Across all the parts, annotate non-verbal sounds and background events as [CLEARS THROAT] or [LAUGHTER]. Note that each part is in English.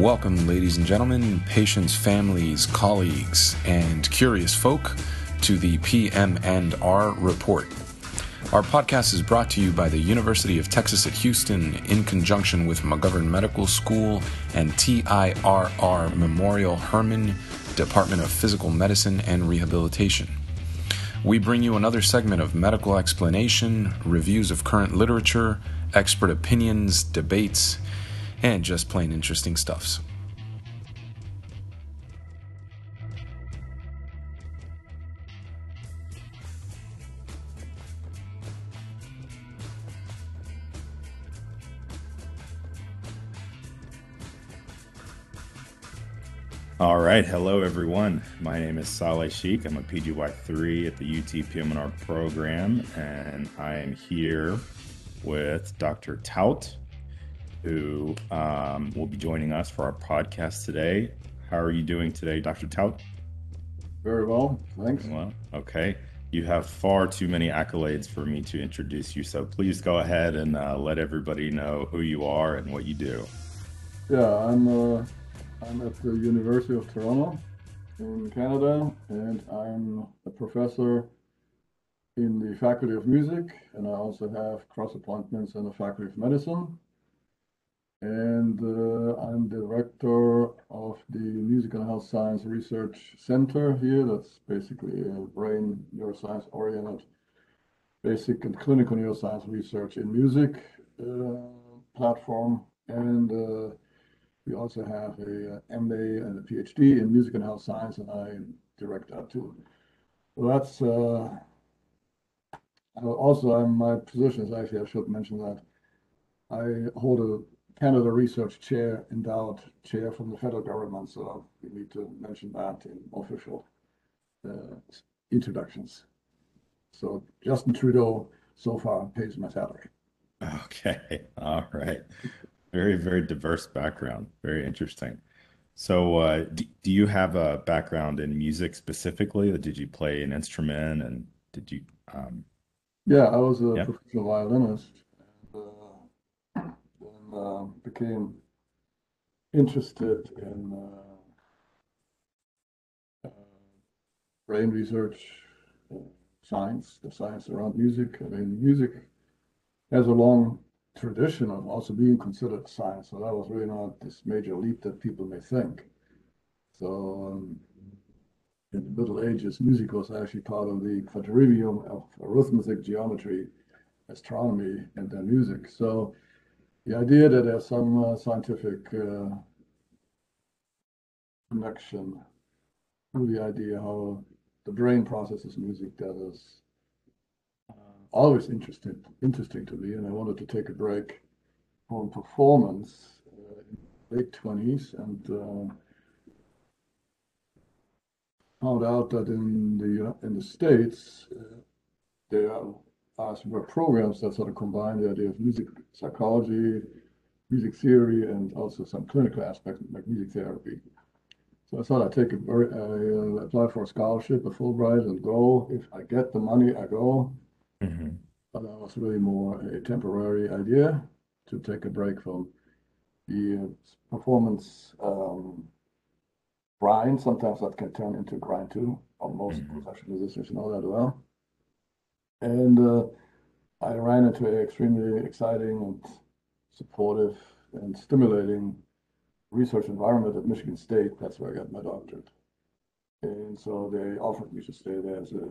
Welcome, ladies and gentlemen, patients, families, colleagues, and curious folk to the PM&R Report. Our podcast is brought to you by the University of Texas at Houston in conjunction with McGovern Medical School and TIRR Memorial Hermann Department of Physical Medicine and Rehabilitation. We bring you another segment of medical explanation, reviews of current literature, expert opinions, debates, and just plain interesting stuffs. All right. Hello, everyone. My name is Saleh Sheikh. I'm a PGY3 at the UT PM&R program, and I am here with Dr. Thaut who um, will be joining us for our podcast today. How are you doing today, Dr. Thaut? Very well, thanks. Well, okay. You have far too many accolades for me to introduce you, so please go ahead and uh, let everybody know who you are and what you do. Yeah, I'm uh, I'm at the University of Toronto in Canada, and I'm a professor in the Faculty of Music, and I also have cross appointments in the Faculty of Medicine and uh, I'm the director of the Music and Health Science Research Center here. That's basically a brain neuroscience oriented basic and clinical neuroscience research in music uh, platform. And uh, we also have a, uh, MA and a PhD in music and health science, and I direct that too. So that's uh, also I'm, my position is actually, I should mention that I hold a Canada Research Chair, endowed chair from the federal government, so we need to mention that in official uh, introductions. So Justin Trudeau so far pays my salary. [LAUGHS] Okay, all right. Very, very diverse background. Very interesting. So, uh, do, do you have a background in music specifically, or did you play an instrument? And did you? Um... Yeah, I was a yeah. professional violinist and uh, became interested in uh, uh, brain research, science, the science around music. I mean, music has a long tradition of also being considered science. So that was really not this major leap that people may think. So um, in the Middle Ages, music was actually part of the quadrivium of arithmetic, geometry, astronomy, and then music. So the idea that there's some uh, scientific uh, connection to the idea how the brain processes music that is always interesting interesting to me and I wanted to take a break from performance uh, in late 20s and uh, found out that in the in the states uh, there are uh, some programs that sort of combine the idea of music psychology, music theory, and also some clinical aspects like music therapy. So I thought I'd take a very, uh, apply for a scholarship, a Fulbright, and go. If I get the money, I go. Mm-hmm. But that was really more a temporary idea to take a break from the performance um, grind. Sometimes that can turn into grind too. Almost mm-hmm. professional musicians know that well. And uh, I ran into an extremely exciting and supportive and stimulating research environment at Michigan State. That's where I got my doctorate. And so they offered me to stay there as a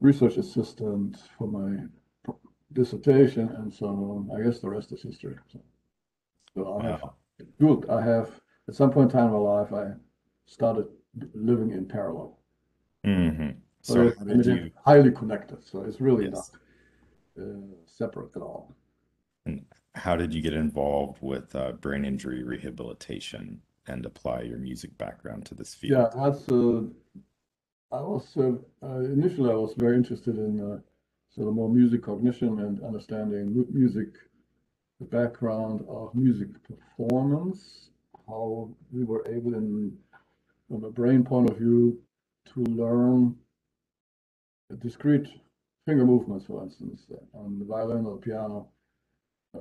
research assistant for my dissertation. And so I guess the rest is history. So, so I, have, I have, at some point in time in my life, I started living in parallel. Mm-hmm. So, so you... highly connected. So it's really yes. not uh, separate at all. And how did you get involved with uh, brain injury rehabilitation and apply your music background to this field? Yeah, that's. Uh, I was uh, initially I was very interested in uh, sort of more music cognition and understanding music the background of music performance, how we were able in from a brain point of view to learn discrete finger movements, for instance, on the violin or piano,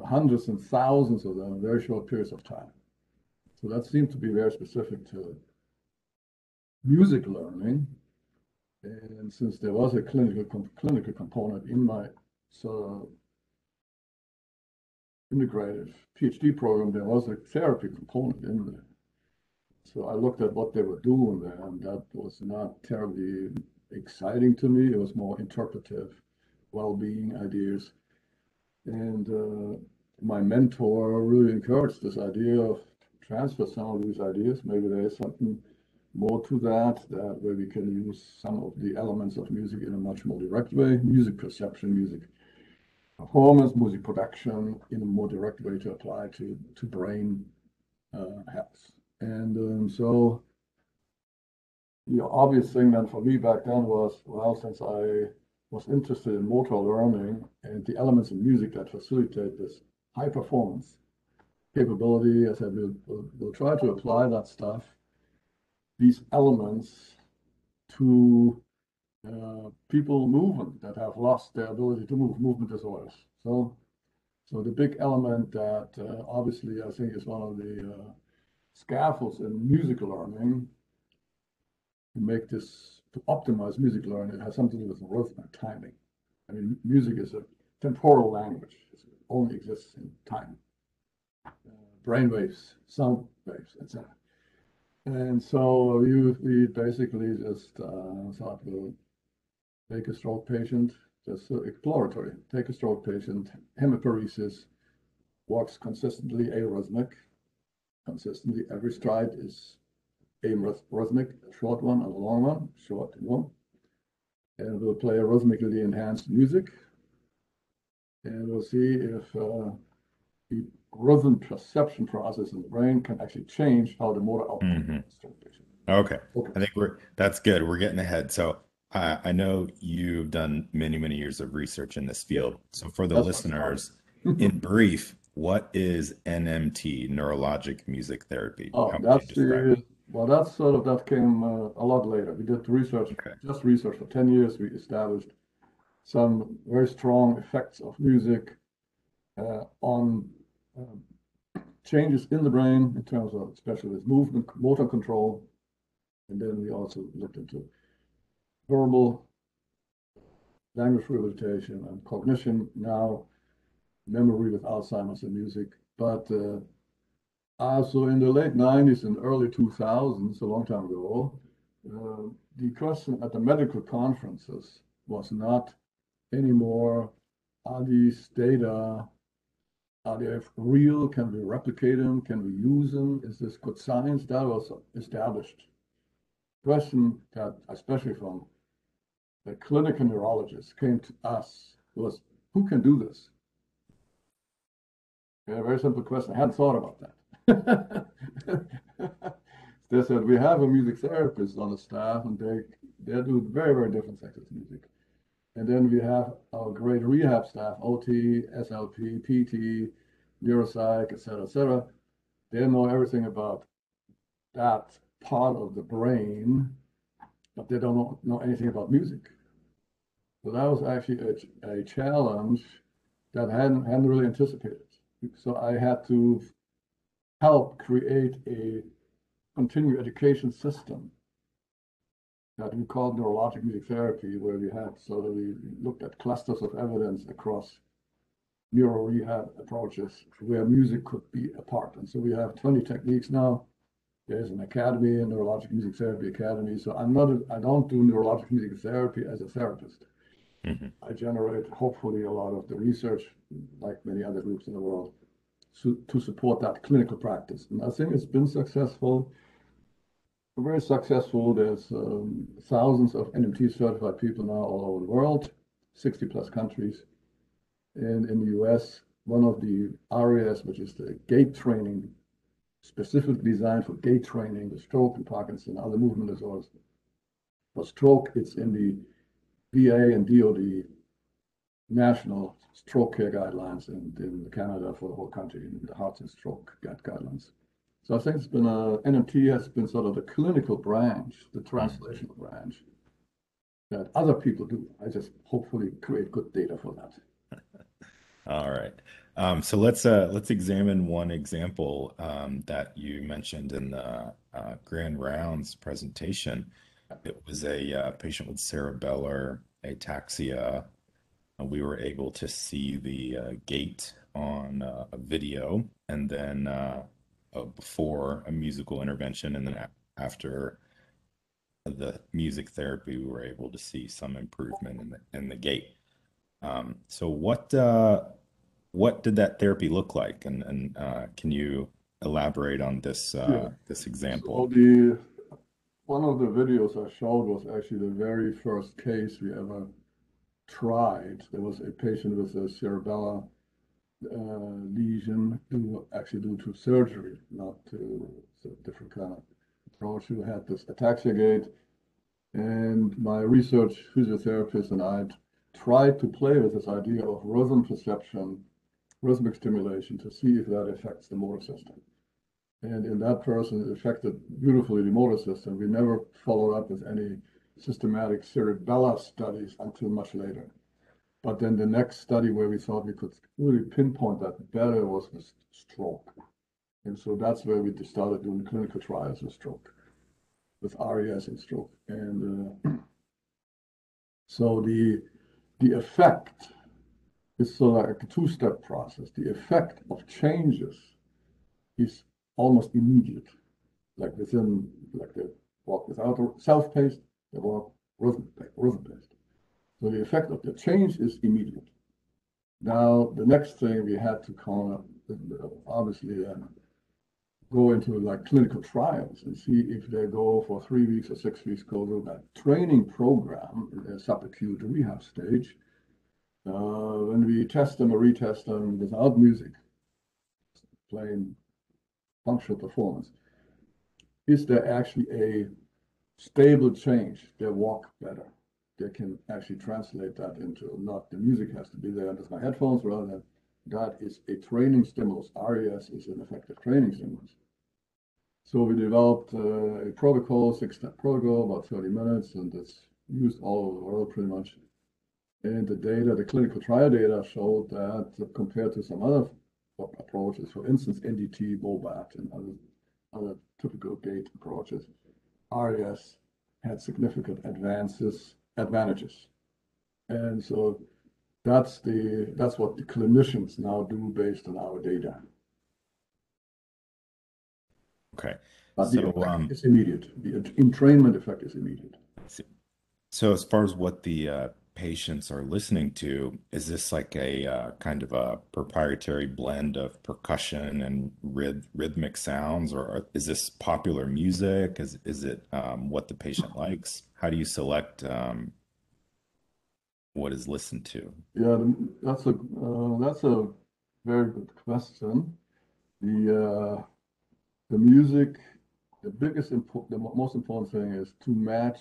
hundreds and thousands of them in very short periods of time. So that seemed to be very specific to music learning. And since there was a clinical clinical component in my so integrated PhD program, there was a therapy component in there. So I looked at what they were doing there, and that was not terribly exciting to me. It was more interpretive, well-being ideas. And uh, my mentor really encouraged this idea of transfer some of these ideas. Maybe there is something more to that, that where we can use some of the elements of music in a much more direct way, music perception, music performance, music production in a more direct way to apply to, to brain uh, health. And um, so the obvious thing then for me back then was, well, since I was interested in motor learning and the elements of music that facilitate this high performance capability, I said, we'll, we'll, we'll try to apply that stuff, these elements to uh, people movement that have lost their ability to move, movement disorders. So, so the big element that uh, obviously I think is one of the uh, scaffolds in music learning to make this, to optimize music learning, it has something to do with rhythm and timing. I mean, music is a temporal language. It only exists in time. Uh, brain waves, sound waves, etc. And so we, we basically just uh, thought we'll take a stroke patient, just uh, exploratory, take a stroke patient, hemiparesis, walks consistently arrhythmic, consistently every stride is arrhythmic, a short one and a long one, short one. And we'll play a rhythmically enhanced music. And we'll see if uh, the rhythm perception process in the brain can actually change how the motor output mm -hmm. Okay. okay. I think we're that's good. We're getting ahead. So I, I know you've done many, many years of research in this field. So for the that's listeners, in [LAUGHS] brief, what is NMT, neurologic music therapy? Oh, that's the well, that's sort of that came uh, a lot later. We did research, okay. just research for 10 years. We established some very strong effects of music uh, on um, changes in the brain in terms of, especially with movement, motor control. And then we also looked into verbal language rehabilitation and cognition now, memory with Alzheimer's and music. But uh, uh, so in the late 90s and early 2000s, a long time ago, uh, the question at the medical conferences was not anymore, are these data, are they real? Can we replicate them? Can we use them? Is this good science? That was established. Question that, especially from the clinical neurologists, came to us was, who can do this? Yeah, very simple question. I hadn't thought about that. [LAUGHS] they said we have a music therapist on the staff, and they they do very very different types of music. And then we have our great rehab staff, OT, SLP, PT, neuropsych, etc., etc. They know everything about that part of the brain, but they don't know, know anything about music. So that was actually a, a challenge that I hadn't, hadn't really anticipated. So I had to help create a continuing education system that we called neurologic music therapy, where we had so that we looked at clusters of evidence across neuro rehab approaches where music could be a part. And so we have 20 techniques now. There's an academy, a neurologic music therapy academy. So I'm not, a, I don't do neurologic music therapy as a therapist. Mm-hmm. I generate hopefully a lot of the research, like many other groups in the world, to support that clinical practice. And I think it's been successful, very successful. There's um, thousands of NMT certified people now all over the world, 60 plus countries. And in the US, one of the areas, which is the gait training, specifically designed for gait training, the stroke and Parkinson, other movement disorders. For stroke, it's in the VA and DOD national stroke care guidelines and in, Canada for the whole country, in the heart and stroke guidelines. So I think it's been a, NMT has been sort of the clinical branch, the translational branch that other people do. I just hopefully create good data for that. [LAUGHS] All right. Um, so let's uh, let's examine one example um, that you mentioned in the uh, Grand Rounds presentation. It was a uh, patient with cerebellar ataxia. We were able to see the uh, gait on uh, a video, and then uh, before a musical intervention, and then after the music therapy, we were able to see some improvement in the in the gait. Um, so what uh, what did that therapy look like, and and uh, can you elaborate on this uh, yeah. this example? So the one of the videos I showed was actually the very first case we ever tried. There was a patient with a cerebellar Uh, lesion due actually due to surgery, not to different kind of approach, who had this ataxia gait. And my research physiotherapist and I tried to play with this idea of rhythm perception, rhythmic stimulation to see if that affects the motor system. And in that person, it affected beautifully the motor system. We never followed up with any systematic cerebellar studies until much later. But then the next study where we thought we could really pinpoint that better was with stroke. And so that's where we started doing clinical trials with stroke, with RAS and stroke. And uh, so the the effect is so like a two-step process. The effect of changes is almost immediate, like within, like they walk without self-paced, they walk rhythm-paced. So the effect of the change is immediate. Now, the next thing we had to kind of obviously uh, go into like clinical trials and see if they go for three weeks or six weeks, go through that training program in the subacute rehab stage. Uh, when we test them or retest them without music, playing functional performance, is there actually a stable change? They walk better. They can actually translate that into not the music has to be there under my headphones, rather than that is a training stimulus. RAS is an effective training stimulus. So we developed uh, a protocol, six-step protocol, about 30 minutes, and it's used all over the world pretty much. And the data, the clinical trial data showed that compared to some other approaches, for instance, NDT, Bobath, and other, other typical gait approaches, RAS had significant advances, advantages. And so that's the that's what the clinicians now do based on our data. Okay. But the effect um, is immediate. The entrainment effect is immediate. So as far as what the uh, patients are listening to, is this like a uh, kind of a proprietary blend of percussion and ryth- rhythmic sounds, or is this popular music? Is is it um, what the patient likes? How do you select um, what is listened to? Yeah, that's a uh, that's a very good question. The uh, the music, the biggest, impo- the most important thing is to match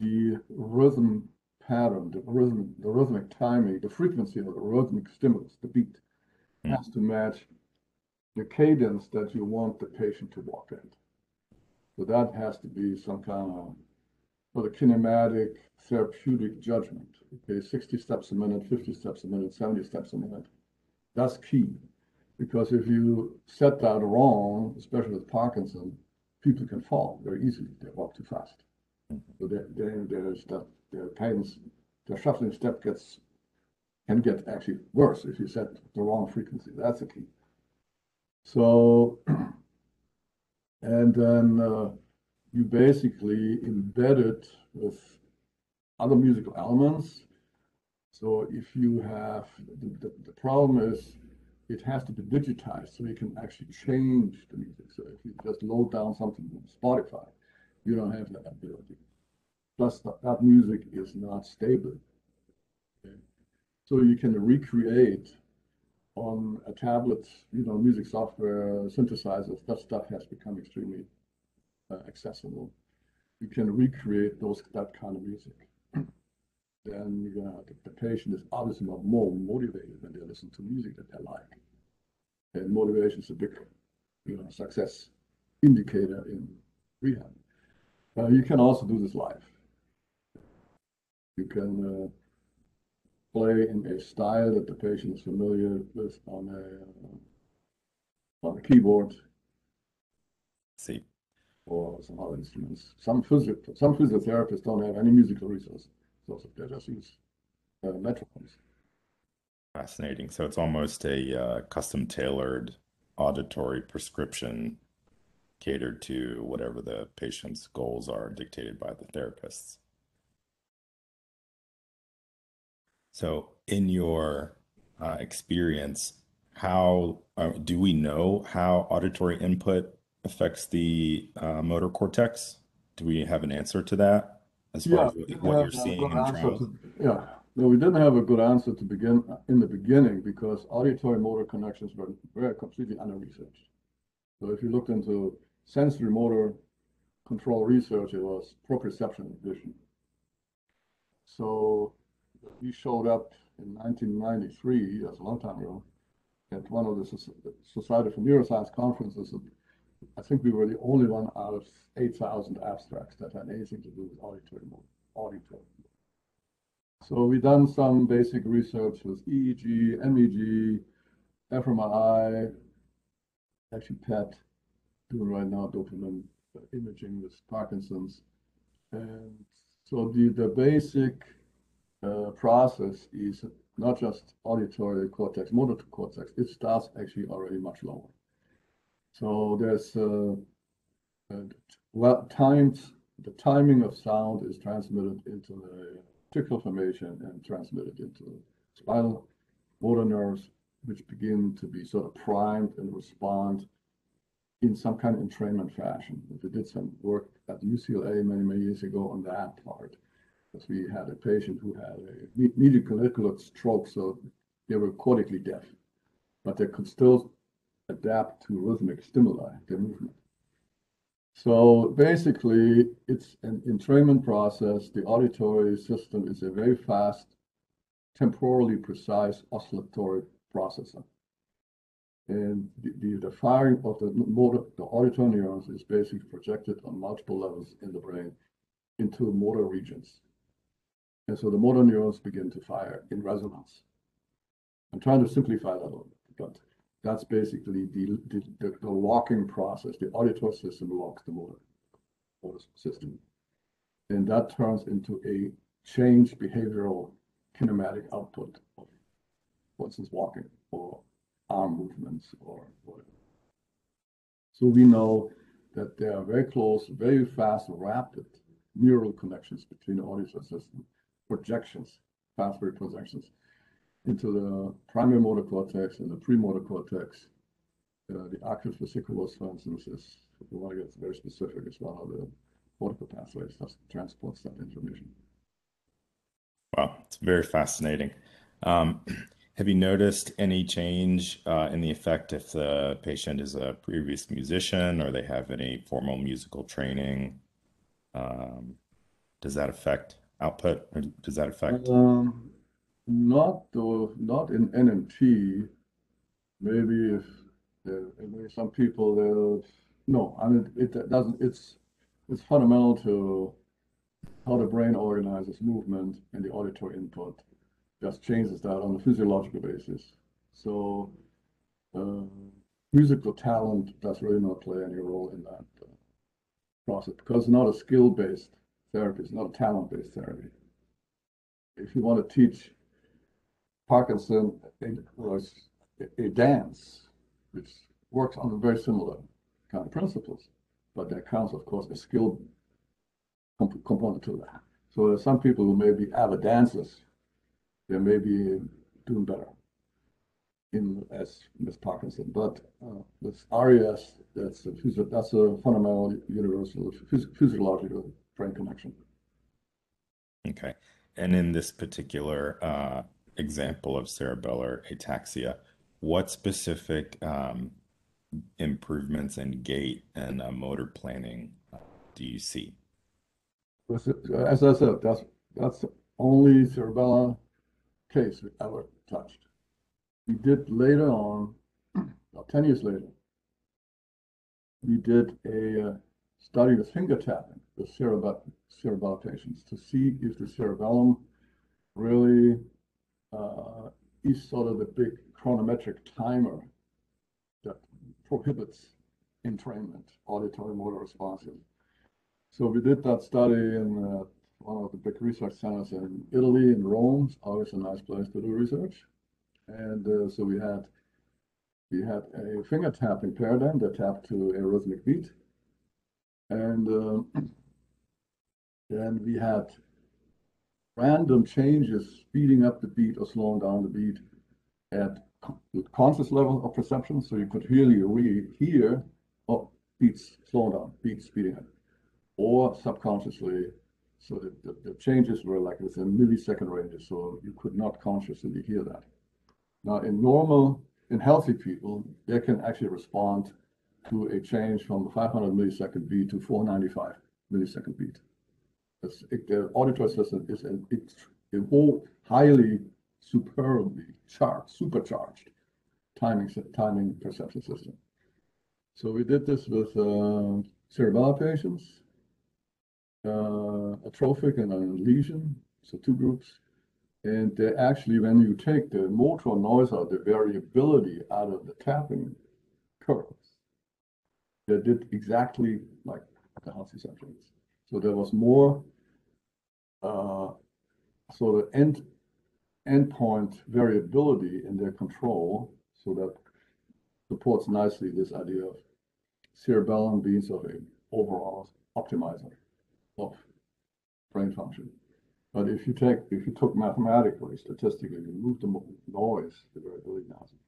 the rhythm pattern, the rhythm, the rhythmic timing, the frequency of the rhythmic stimulus, the beat, mm. has to match the cadence that you want the patient to walk in. So that has to be some kind of for the kinematic therapeutic judgment. Okay, 60 steps a minute, 50 steps a minute, 70 steps a minute. That's key. Because if you set that wrong, especially with Parkinson, people can fall very easily. They walk too fast. So then there's that the cadence, the shuffling step gets can get actually worse if you set the wrong frequency. That's the key. So, [CLEARS THROAT] and then uh, you basically embed it with other musical elements. So if you have, the, the, the problem is it has to be digitized so you can actually change the music. So if you just load down something from Spotify, you don't have that ability. Plus, that, music is not stable. Okay. So you can recreate on a tablet, you know, music software, synthesizers, that stuff has become extremely uh, accessible. You can recreate those that kind of music. then you're gonna, the, the patient is obviously more motivated when they listen to music that they like. And motivation is a big, you know, success indicator in rehab. Uh, you can also do this live. You can uh, play in a style that the patient is familiar with on a uh, on a keyboard. See. Or some other instruments. Some physio some physiotherapists don't have any musical resources, so they just use uh, metronomes. Fascinating. So it's almost a uh, custom tailored auditory prescription catered to whatever the patient's goals are dictated by the therapists. So, in your uh, experience, how uh, do we know how auditory input affects the uh, motor cortex? Do we have an answer to that as far Yeah, as what, what you're seeing in trials? to, yeah, no, we didn't have a good answer to begin, in the beginning because auditory motor connections were very completely under-researched. So if you looked into sensory motor control research, it was proprioception vision. So we showed up in 1993, that's a long time ago, at one of the Society for Neuroscience conferences. I think we were the only one out of 8,000 abstracts that had anything to do with auditory auditory. So we done some basic research with EEG, MEG, fMRI, actually PET, doing right now dopamine imaging with Parkinson's. And so the, the basic uh, process is not just auditory cortex, motor cortex, it starts actually already much lower. So there's uh, well times the timing of sound is transmitted into the reticular formation and transmitted into spinal motor nerves, which begin to be sort of primed and respond in some kind of entrainment fashion. We did some work at UCLA many, many years ago on that part. We had a patient who had a me- medial stroke, so they were cortically deaf, but they could still adapt to rhythmic stimuli, their movement. So basically, it's an entrainment process. The auditory system is a very fast, temporally precise oscillatory processor. And the, the firing of the motor, the auditory neurons is basically projected on multiple levels in the brain into motor regions. And so the motor neurons begin to fire in resonance. I'm trying to simplify that a little bit, but that's basically the, the, the, the locking process. The auditory system locks the motor, motor system. And that turns into a changed behavioral kinematic output of, for instance, walking or arm movements or whatever. So we know that there are very close, very fast, rapid neural connections between the auditory system, projections, pathway projections into the primary motor cortex and the premotor cortex. Uh, the fasciculus, for instance, is, if want to get very specific, is one of the cortical pathways that transports that information. Wow, it's very fascinating. Um, [CLEARS THROAT] have you noticed any change uh, in the effect if the patient is a previous musician or they have any formal musical training? Um, does that affect output or does that affect? Um, not though, not in NMT. Maybe if there, some people they'll, no, I mean, it doesn't, it's, it's fundamental to how the brain organizes movement and the auditory input just changes that on a physiological basis. So, uh, musical talent does really not play any role in that uh, process because it's not a skill-based therapy, it's not a talent-based therapy. If you want to teach Parkinson a, a dance, which works on very similar kind of principles, but there counts, of course, a skill comp component to that. So there's some people who may be avid dancers, they may be doing better in as with Parkinson, but uh, with RAS, that's a that's a fundamental universal phys physiological brain connection. Okay, and in this particular uh, example of cerebellar ataxia, what specific um, improvements in gait and uh, motor planning uh, do you see? As I said, that's that's only cerebellar case we ever touched. We did later on, [CLEARS THROAT] about 10 years later, we did a uh, study with finger tapping with cerebell cerebellar patients to see if the cerebellum really uh, is sort of the big chronometric timer that prohibits entrainment, auditory motor responses. So we did that study in uh, one of the big research centers in Italy, in Rome. Always a nice place to do research. And uh, so we had we had a finger tapping paradigm that tapped to a rhythmic beat. And uh, then we had random changes speeding up the beat or slowing down the beat at conscious level of perception. So you could really read, hear, oh, beats slowing down, beats speeding up, or subconsciously. So the, the, the changes were like within millisecond ranges, so you could not consciously hear that. Now, in normal, in healthy people, they can actually respond to a change from a 500 millisecond beat to 495 millisecond beat. The auditory system is an, a whole highly superbly charged, supercharged timing timing perception system. So we did this with uh, cerebellar patients, uh, atrophic and a lesion, so two groups. And they actually, when you take the motor noise out, the variability out of the tapping curves, they did exactly like the healthy subjects. So there was more, uh, so the end endpoint variability in their control, so that supports nicely this idea of cerebellum being sort of an overall optimizer of brain function. But if you take, if you took mathematically, statistically, you move the noise, the variability analysis,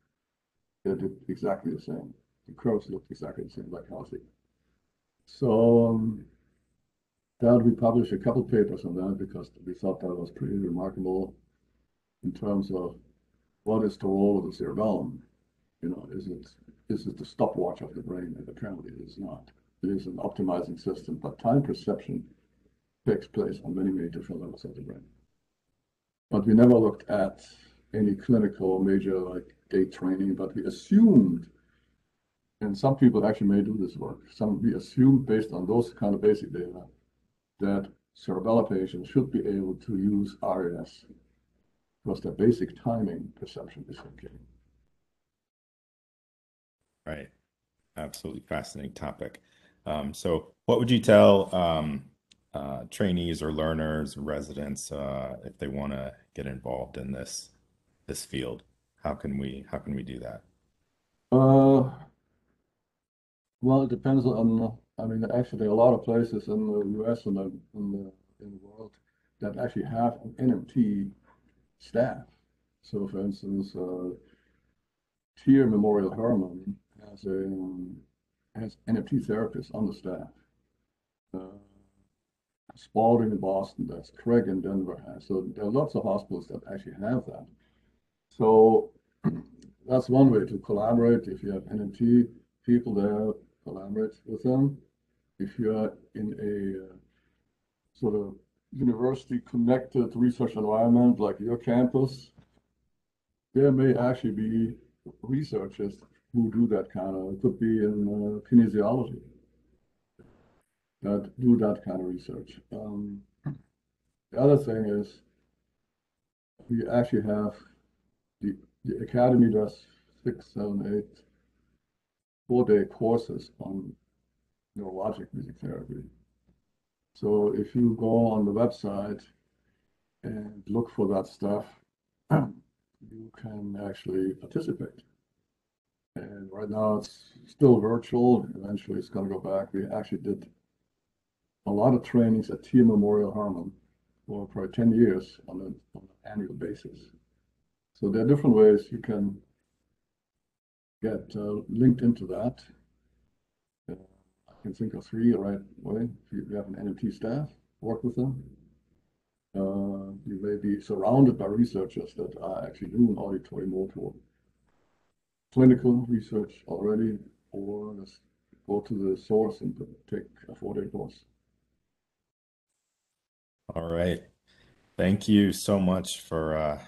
it did exactly the same. The curves looked exactly the same, like healthy. So um, that we published a couple papers on that because we thought that was pretty remarkable in terms of what is the role of the cerebellum. You know, is it is it the stopwatch of the brain? And apparently it is not. It is an optimizing system, but time perception takes place on many, many different levels of the brain. But we never looked at any clinical major like gait training, but we assumed, and some people actually may do this work, some we assumed based on those kind of basic data that cerebellar patients should be able to use RAS because their basic timing perception is okay. Right. Absolutely fascinating topic. Um, so what would you tell um, uh, trainees or learners, or residents, uh, if they want to get involved in this this field? How can we how can we do that? Uh, well, it depends on. I mean, actually, a lot of places in the U.S. and the in the in the world that actually have an NMT staff. So, for instance, uh, TIRR Memorial Hermann has a has NMT therapists on the staff. Uh, Spaulding in Boston, that's Craig in Denver has. So there are lots of hospitals that actually have that. So [CLEARS THROAT] that's one way to collaborate. If you have NMT people there, collaborate with them. If you're in a uh, sort of university connected research environment like your campus, there may actually be researchers who do that kind of, it could be in uh, kinesiology that do that kind of research. Um, the other thing is we actually have the, the academy does six, seven, eight, four day courses on neurologic music therapy. So if you go on the website and look for that stuff, [CLEARS THROAT] you can actually participate. And right now it's still virtual. Eventually it's going to go back. We actually did a lot of trainings at TIRR Memorial Hermann for probably 10 years on, a, on an annual basis. So there are different ways you can get uh, linked into that. Uh, can think of three right away. If you have an NMT staff, work with them. Uh, you may be surrounded by researchers that are actually doing auditory motor clinical research already, or just go to the source and take a four-day course. All right. Thank you so much for uh,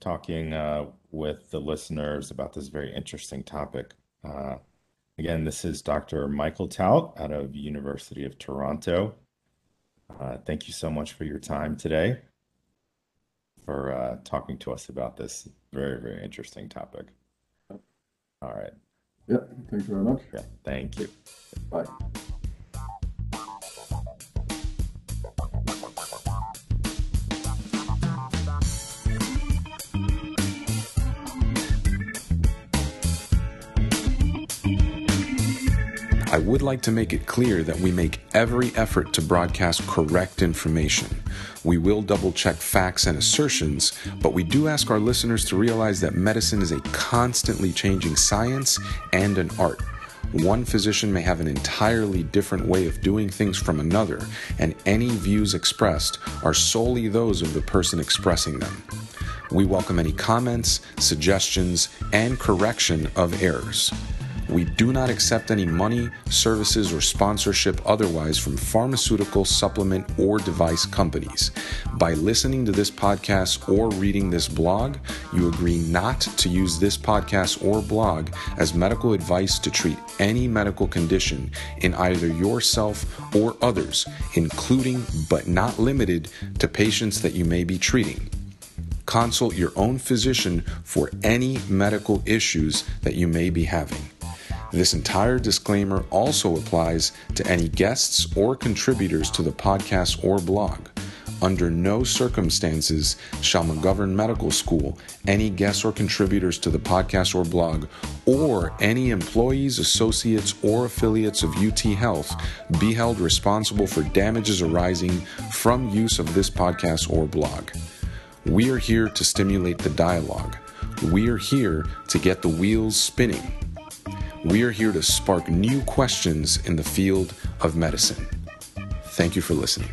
talking uh, with the listeners about this very interesting topic. Again, this is Dr. Michael Thaut out of University of Toronto. Uh, thank you so much for your time today, for uh, talking to us about this very, very interesting topic. All right. Yeah, thank you very much. Yeah, thank you. Bye. Would like to make it clear that we make every effort to broadcast correct information. We will double check facts and assertions, but we do ask our listeners to realize that medicine is a constantly changing science and an art. One physician may have an entirely different way of doing things from another, and any views expressed are solely those of the person expressing them. We welcome any comments, suggestions, and correction of errors. We do not accept any money, services, or sponsorship otherwise from pharmaceutical, supplement, or device companies. By listening to this podcast or reading this blog, you agree not to use this podcast or blog as medical advice to treat any medical condition in either yourself or others, including but not limited to patients that you may be treating consult your own physician for any medical issues that you may be having. This entire disclaimer also applies to any guests or contributors to the podcast or blog. Under no circumstances shall McGovern Medical School, any guests or contributors to the podcast or blog, or any employees, associates, or affiliates of UT Health be held responsible for damages arising from use of this podcast or blog. We are here to stimulate the dialogue. We are here to get the wheels spinning. We are here to spark new questions in the field of medicine. Thank you for listening.